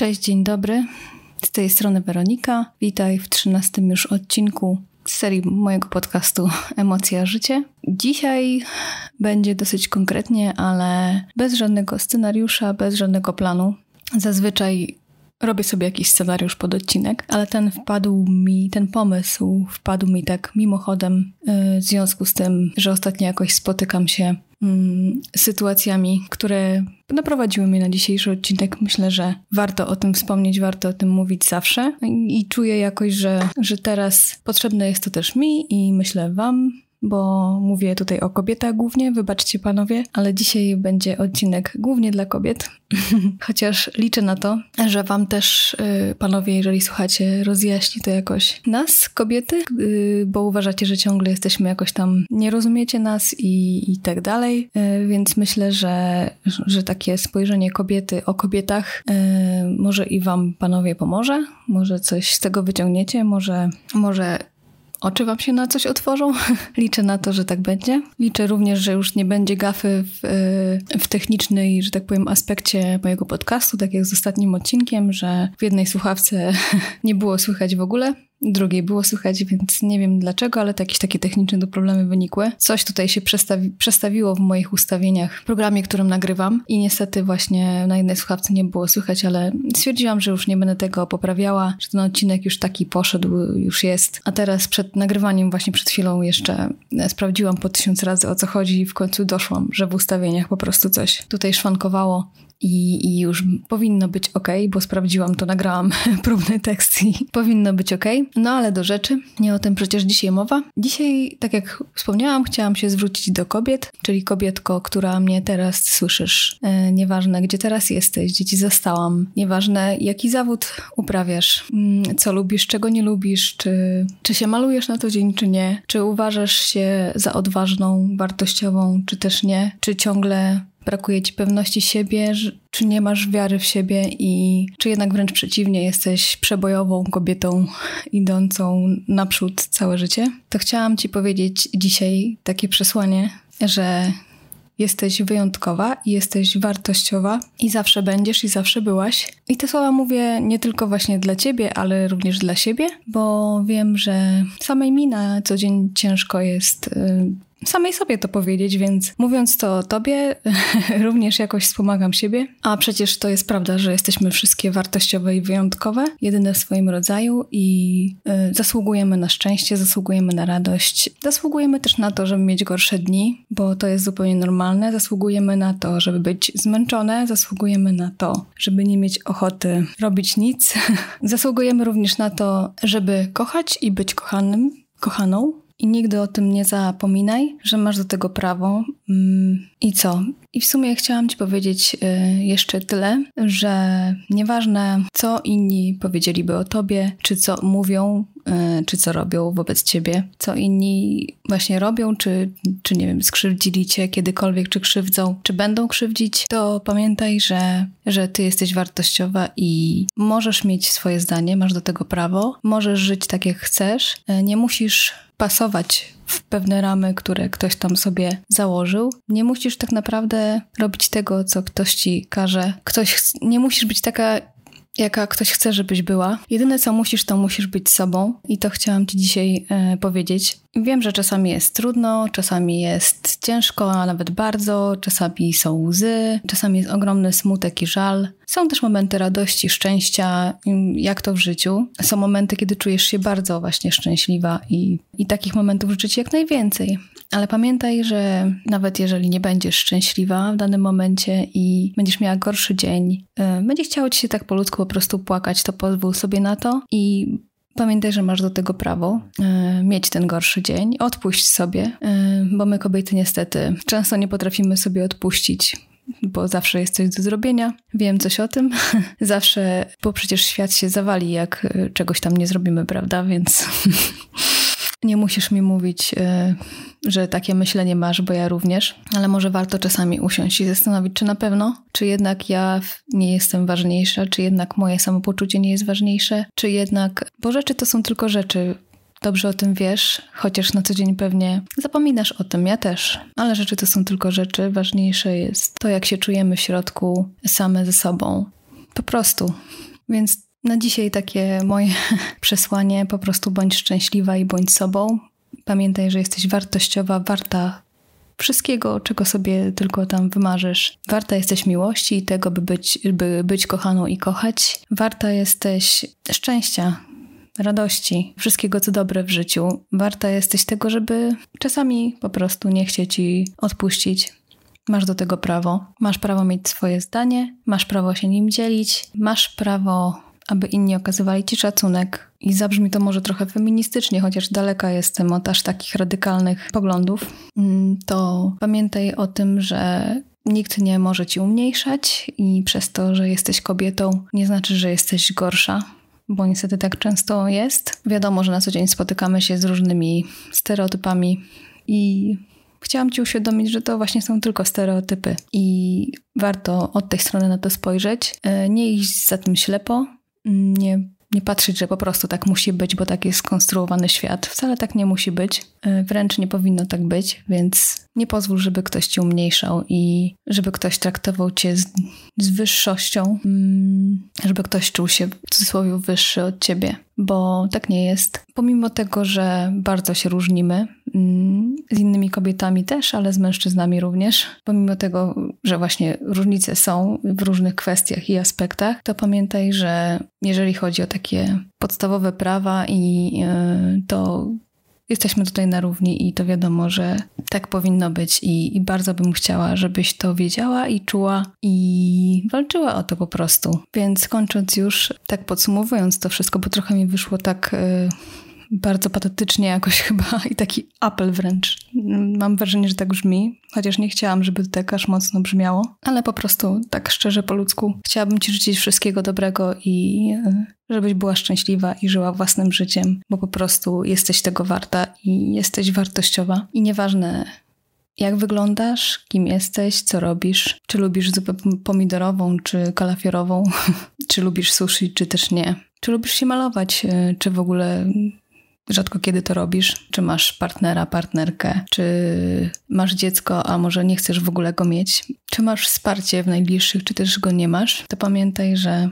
Cześć, dzień dobry. Z tej strony Weronika. Witaj w trzynastym już odcinku z serii mojego podcastu Emocja Życie. Dzisiaj będzie dosyć konkretnie, ale bez żadnego scenariusza, bez żadnego planu. Zazwyczaj robię sobie jakiś scenariusz pod odcinek, ale ten wpadł mi, ten pomysł wpadł mi tak mimochodem yy, w związku z tym, że ostatnio jakoś spotykam się sytuacjami, które naprowadziły mnie na dzisiejszy odcinek. Myślę, że warto o tym wspomnieć, warto o tym mówić zawsze i czuję jakoś, że, że teraz potrzebne jest to też mi i myślę wam, bo mówię tutaj o kobietach głównie, wybaczcie panowie, ale dzisiaj będzie odcinek głównie dla kobiet. Chociaż liczę na to, że wam też, y, panowie, jeżeli słuchacie, rozjaśni to jakoś nas, kobiety, y, bo uważacie, że ciągle jesteśmy jakoś tam, nie rozumiecie nas i, i tak dalej. Y, więc myślę, że, że takie spojrzenie kobiety o kobietach może i wam, panowie, pomoże. Może coś z tego wyciągniecie, może, może oczy wam się na coś otworzą. Liczę na to, że tak będzie. Liczę również, że już nie będzie gafy w, w technicznej, że tak powiem, aspekcie mojego podcastu, tak jak z ostatnim odcinkiem, że w jednej słuchawce nie było słychać w ogóle drugiej było słychać, więc nie wiem dlaczego, ale to jakieś takie techniczne problemy wynikły. Coś tutaj się przestawi przestawiło w moich ustawieniach w programie, którym nagrywam i niestety właśnie na jednej słuchawce nie było słychać, ale stwierdziłam, że już nie będę tego poprawiała, że ten odcinek już taki poszedł, już jest. A teraz przed nagrywaniem, właśnie przed chwilą jeszcze sprawdziłam po tysiąc razy o co chodzi i w końcu doszłam, że w ustawieniach po prostu coś tutaj szwankowało i, i już powinno być ok, bo sprawdziłam to, nagrałam próbny tekst i powinno być ok. No ale do rzeczy, nie o tym przecież dzisiaj mowa. Dzisiaj, tak jak wspomniałam, chciałam się zwrócić do kobiet, czyli kobietko, która mnie teraz słyszysz. E, nieważne, gdzie teraz jesteś, gdzie ci zastałam, nieważne, jaki zawód uprawiasz, mm, co lubisz, czego nie lubisz, czy, czy się malujesz na co dzień, czy nie, czy uważasz się za odważną, wartościową, czy też nie, czy ciągle brakuje ci pewności siebie, czy nie masz wiary w siebie i czy jednak wręcz przeciwnie, jesteś przebojową kobietą idącą naprzód całe życie, to chciałam ci powiedzieć dzisiaj takie przesłanie, że jesteś wyjątkowa i jesteś wartościowa i zawsze będziesz i zawsze byłaś. I te słowa mówię nie tylko właśnie dla ciebie, ale również dla siebie, bo wiem, że samej mi na co dzień ciężko jest y, samej sobie to powiedzieć, więc mówiąc to o tobie, również jakoś wspomagam siebie. A przecież to jest prawda, że jesteśmy wszystkie wartościowe i wyjątkowe, jedyne w swoim rodzaju i y, zasługujemy na szczęście, zasługujemy na radość, zasługujemy też na to, żeby mieć gorsze dni, bo to jest zupełnie normalne. Zasługujemy na to, żeby być zmęczone, zasługujemy na to, żeby nie mieć ochoty robić nic. zasługujemy również na to, żeby kochać i być kochanym, kochaną, i nigdy o tym nie zapominaj, że masz do tego prawo. Mm, I co? I w sumie chciałam Ci powiedzieć y, jeszcze tyle, że nieważne co inni powiedzieliby o Tobie, czy co mówią, y, czy co robią wobec Ciebie, co inni właśnie robią, czy, czy nie wiem, skrzywdzili Cię kiedykolwiek, czy krzywdzą, czy będą krzywdzić, to pamiętaj, że, że Ty jesteś wartościowa i możesz mieć swoje zdanie, masz do tego prawo, możesz żyć tak jak chcesz, y, nie musisz pasować w pewne ramy, które ktoś tam sobie założył. Nie musisz tak naprawdę robić tego, co ktoś ci każe. Ktoś, nie musisz być taka jaka ktoś chce, żebyś była. Jedyne co musisz, to musisz być sobą i to chciałam Ci dzisiaj e, powiedzieć. Wiem, że czasami jest trudno, czasami jest ciężko, a nawet bardzo, czasami są łzy, czasami jest ogromny smutek i żal. Są też momenty radości, szczęścia, jak to w życiu. Są momenty, kiedy czujesz się bardzo właśnie szczęśliwa i, i takich momentów życzy ci jak najwięcej. Ale pamiętaj, że nawet jeżeli nie będziesz szczęśliwa w danym momencie i będziesz miała gorszy dzień, yy, będzie chciało ci się tak po ludzku po prostu płakać, to pozwól sobie na to i Pamiętaj, że masz do tego prawo y, mieć ten gorszy dzień, odpuść sobie, y, bo my kobiety niestety często nie potrafimy sobie odpuścić bo zawsze jest coś do zrobienia. Wiem coś o tym. Zawsze, bo przecież świat się zawali, jak y, czegoś tam nie zrobimy, prawda? Więc nie musisz mi mówić, że takie myślenie masz, bo ja również, ale może warto czasami usiąść i zastanowić, czy na pewno, czy jednak ja nie jestem ważniejsza, czy jednak moje samopoczucie nie jest ważniejsze, czy jednak, bo rzeczy to są tylko rzeczy. Dobrze o tym wiesz, chociaż na co dzień pewnie zapominasz o tym, ja też, ale rzeczy to są tylko rzeczy. Ważniejsze jest to, jak się czujemy w środku same ze sobą. Po prostu Więc na dzisiaj takie moje przesłanie: po prostu bądź szczęśliwa i bądź sobą. Pamiętaj, że jesteś wartościowa, warta wszystkiego, czego sobie tylko tam wymarzysz. Warta jesteś miłości i tego, by być, by być kochaną i kochać. Warta jesteś szczęścia, radości, wszystkiego co dobre w życiu. Warta jesteś tego, żeby czasami po prostu nie chcieć ci odpuścić. Masz do tego prawo. Masz prawo mieć swoje zdanie, masz prawo się nim dzielić, masz prawo, aby inni okazywali ci szacunek. I zabrzmi to może trochę feministycznie, chociaż daleka jestem od aż takich radykalnych poglądów. Mm, to pamiętaj o tym, że Nikt nie może ci umniejszać, i przez to, że jesteś kobietą, nie znaczy, że jesteś gorsza bo niestety tak często jest. Wiadomo, że na co dzień spotykamy się z różnymi stereotypami i chciałam Ci uświadomić, że to właśnie są tylko stereotypy i warto od tej strony na to spojrzeć. E, nie iść za tym ślepo, nie nie patrzeć, że po prostu tak musi być, bo tak jest skonstruowany świat. Wcale tak nie musi być, e, wręcz nie powinno tak być, więc nie pozwól, żeby ktoś cię umniejszał i żeby ktoś traktował cię z, z wyższością, mm, żeby ktoś czuł się w cudzysłowie wyższy od ciebie, bo tak nie jest. Pomimo tego, że bardzo się różnimy, mm, z innymi kobietami też, ale z mężczyznami również, pomimo tego, że właśnie różnice są w różnych kwestiach i aspektach, to pamiętaj, że jeżeli chodzi o takie podstawowe prawa i yy, to jesteśmy tutaj na równi i to wiadomo, że tak powinno być i, i, bardzo bym chciała, żebyś to wiedziała i czuła i walczyła o to po prostu. Więc kończąc już, tak podsumowując to wszystko, bo trochę mi wyszło tak... Yy, bardzo patetycznie jakoś chyba i taki apel wręcz. Mam wrażenie, że tak brzmi, chociaż nie chciałam, żeby to tak aż mocno brzmiało, ale po prostu tak szczerze po ludzku chciałabym Ci życzyć wszystkiego dobrego i e, żebyś była szczęśliwa i żyła własnym życiem, bo po prostu jesteś tego warta i jesteś wartościowa. I nieważne, jak wyglądasz, kim jesteś, co robisz, czy lubisz zupę pomidorową, czy kalafiorową, czy lubisz sushi, czy też nie. Czy lubisz się malować, e, czy w ogóle rzadko kiedy to robisz, czy masz partnera, partnerkę, czy masz dziecko, a może nie chcesz w ogóle go mieć, czy masz wsparcie w najbliższych, czy też go nie masz, to pamiętaj, że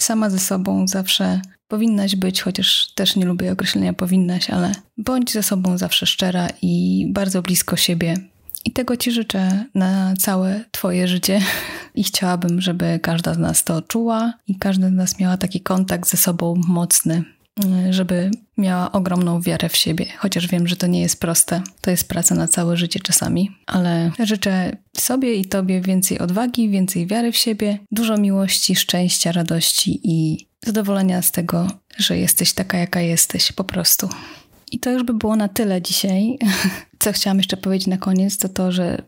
sama ze sobą zawsze powinnaś być, chociaż też nie lubię określenia powinnaś, ale bądź ze sobą zawsze szczera i bardzo blisko siebie. I tego Ci życzę na całe Twoje życie. I chciałabym, żeby każda z nas to czuła i każda z nas miała taki kontakt ze sobą mocny, żeby miała ogromną wiarę w siebie, chociaż wiem, że to nie jest proste. To jest praca na całe życie czasami, ale życzę sobie i Tobie więcej odwagi, więcej wiary w siebie, dużo miłości, szczęścia, radości i zadowolenia z tego, że jesteś taka, jaka jesteś, po prostu. I to już by było na tyle dzisiaj. Co chciałam jeszcze powiedzieć na koniec, to to, że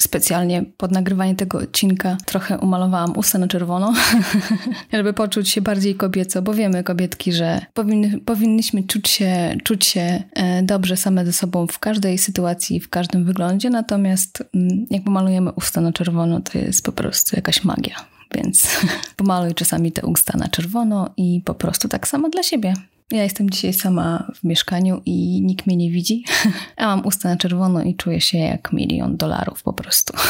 specjalnie pod nagrywanie tego odcinka trochę umalowałam usta na czerwono, żeby poczuć się bardziej kobieco, bo wiemy kobietki, że powinny, powinnyśmy czuć się, czuć się e, dobrze same ze sobą w każdej sytuacji, w każdym wyglądzie, natomiast mm, jak pomalujemy usta na czerwono, to jest po prostu jakaś magia. Więc pomaluj czasami te usta na czerwono i po prostu tak samo dla siebie. Ja jestem dzisiaj sama w mieszkaniu i nikt mnie nie widzi. A mam usta na czerwono i czuję się jak milion dolarów po prostu.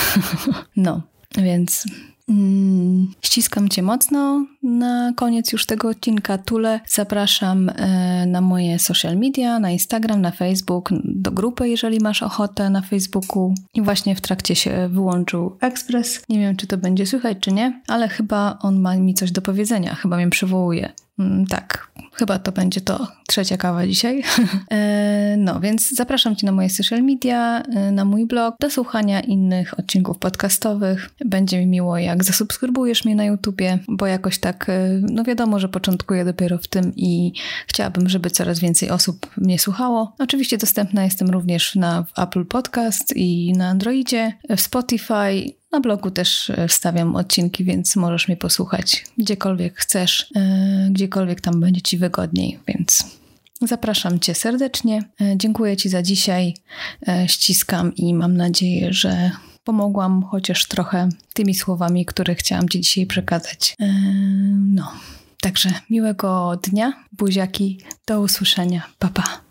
No, więc Mm, ściskam Cię mocno. Na koniec już tego odcinka Tule zapraszam e, na moje social media, na Instagram, na Facebook, do grupy, jeżeli masz ochotę na Facebooku. I właśnie w trakcie się wyłączył ekspres. Nie wiem, czy to będzie słychać, czy nie, ale chyba on ma mi coś do powiedzenia, chyba mnie przywołuje. Mm, tak, chyba to będzie to trzecia kawa dzisiaj. E, no, więc zapraszam Cię na moje social media, e, na mój blog, do słuchania innych odcinków podcastowych. Będzie mi miło, jak zasubskrybujesz mnie na YouTubie, bo jakoś tak, e, no wiadomo, że początkuję dopiero w tym i chciałabym, żeby coraz więcej osób mnie słuchało. Oczywiście dostępna jestem również na Apple Podcast i na Androidzie, w Spotify, na blogu też e, wstawiam odcinki, więc możesz mnie posłuchać gdziekolwiek chcesz, e, gdziekolwiek tam będzie Ci wygodniej, więc zapraszam Cię serdecznie. E, dziękuję Ci za dzisiaj. Ściskam i mam nadzieję, że pomogłam chociaż trochę tymi słowami, które chciałam Ci dzisiaj przekazać. No, także miłego dnia, buziaki, do usłyszenia. Pa, pa.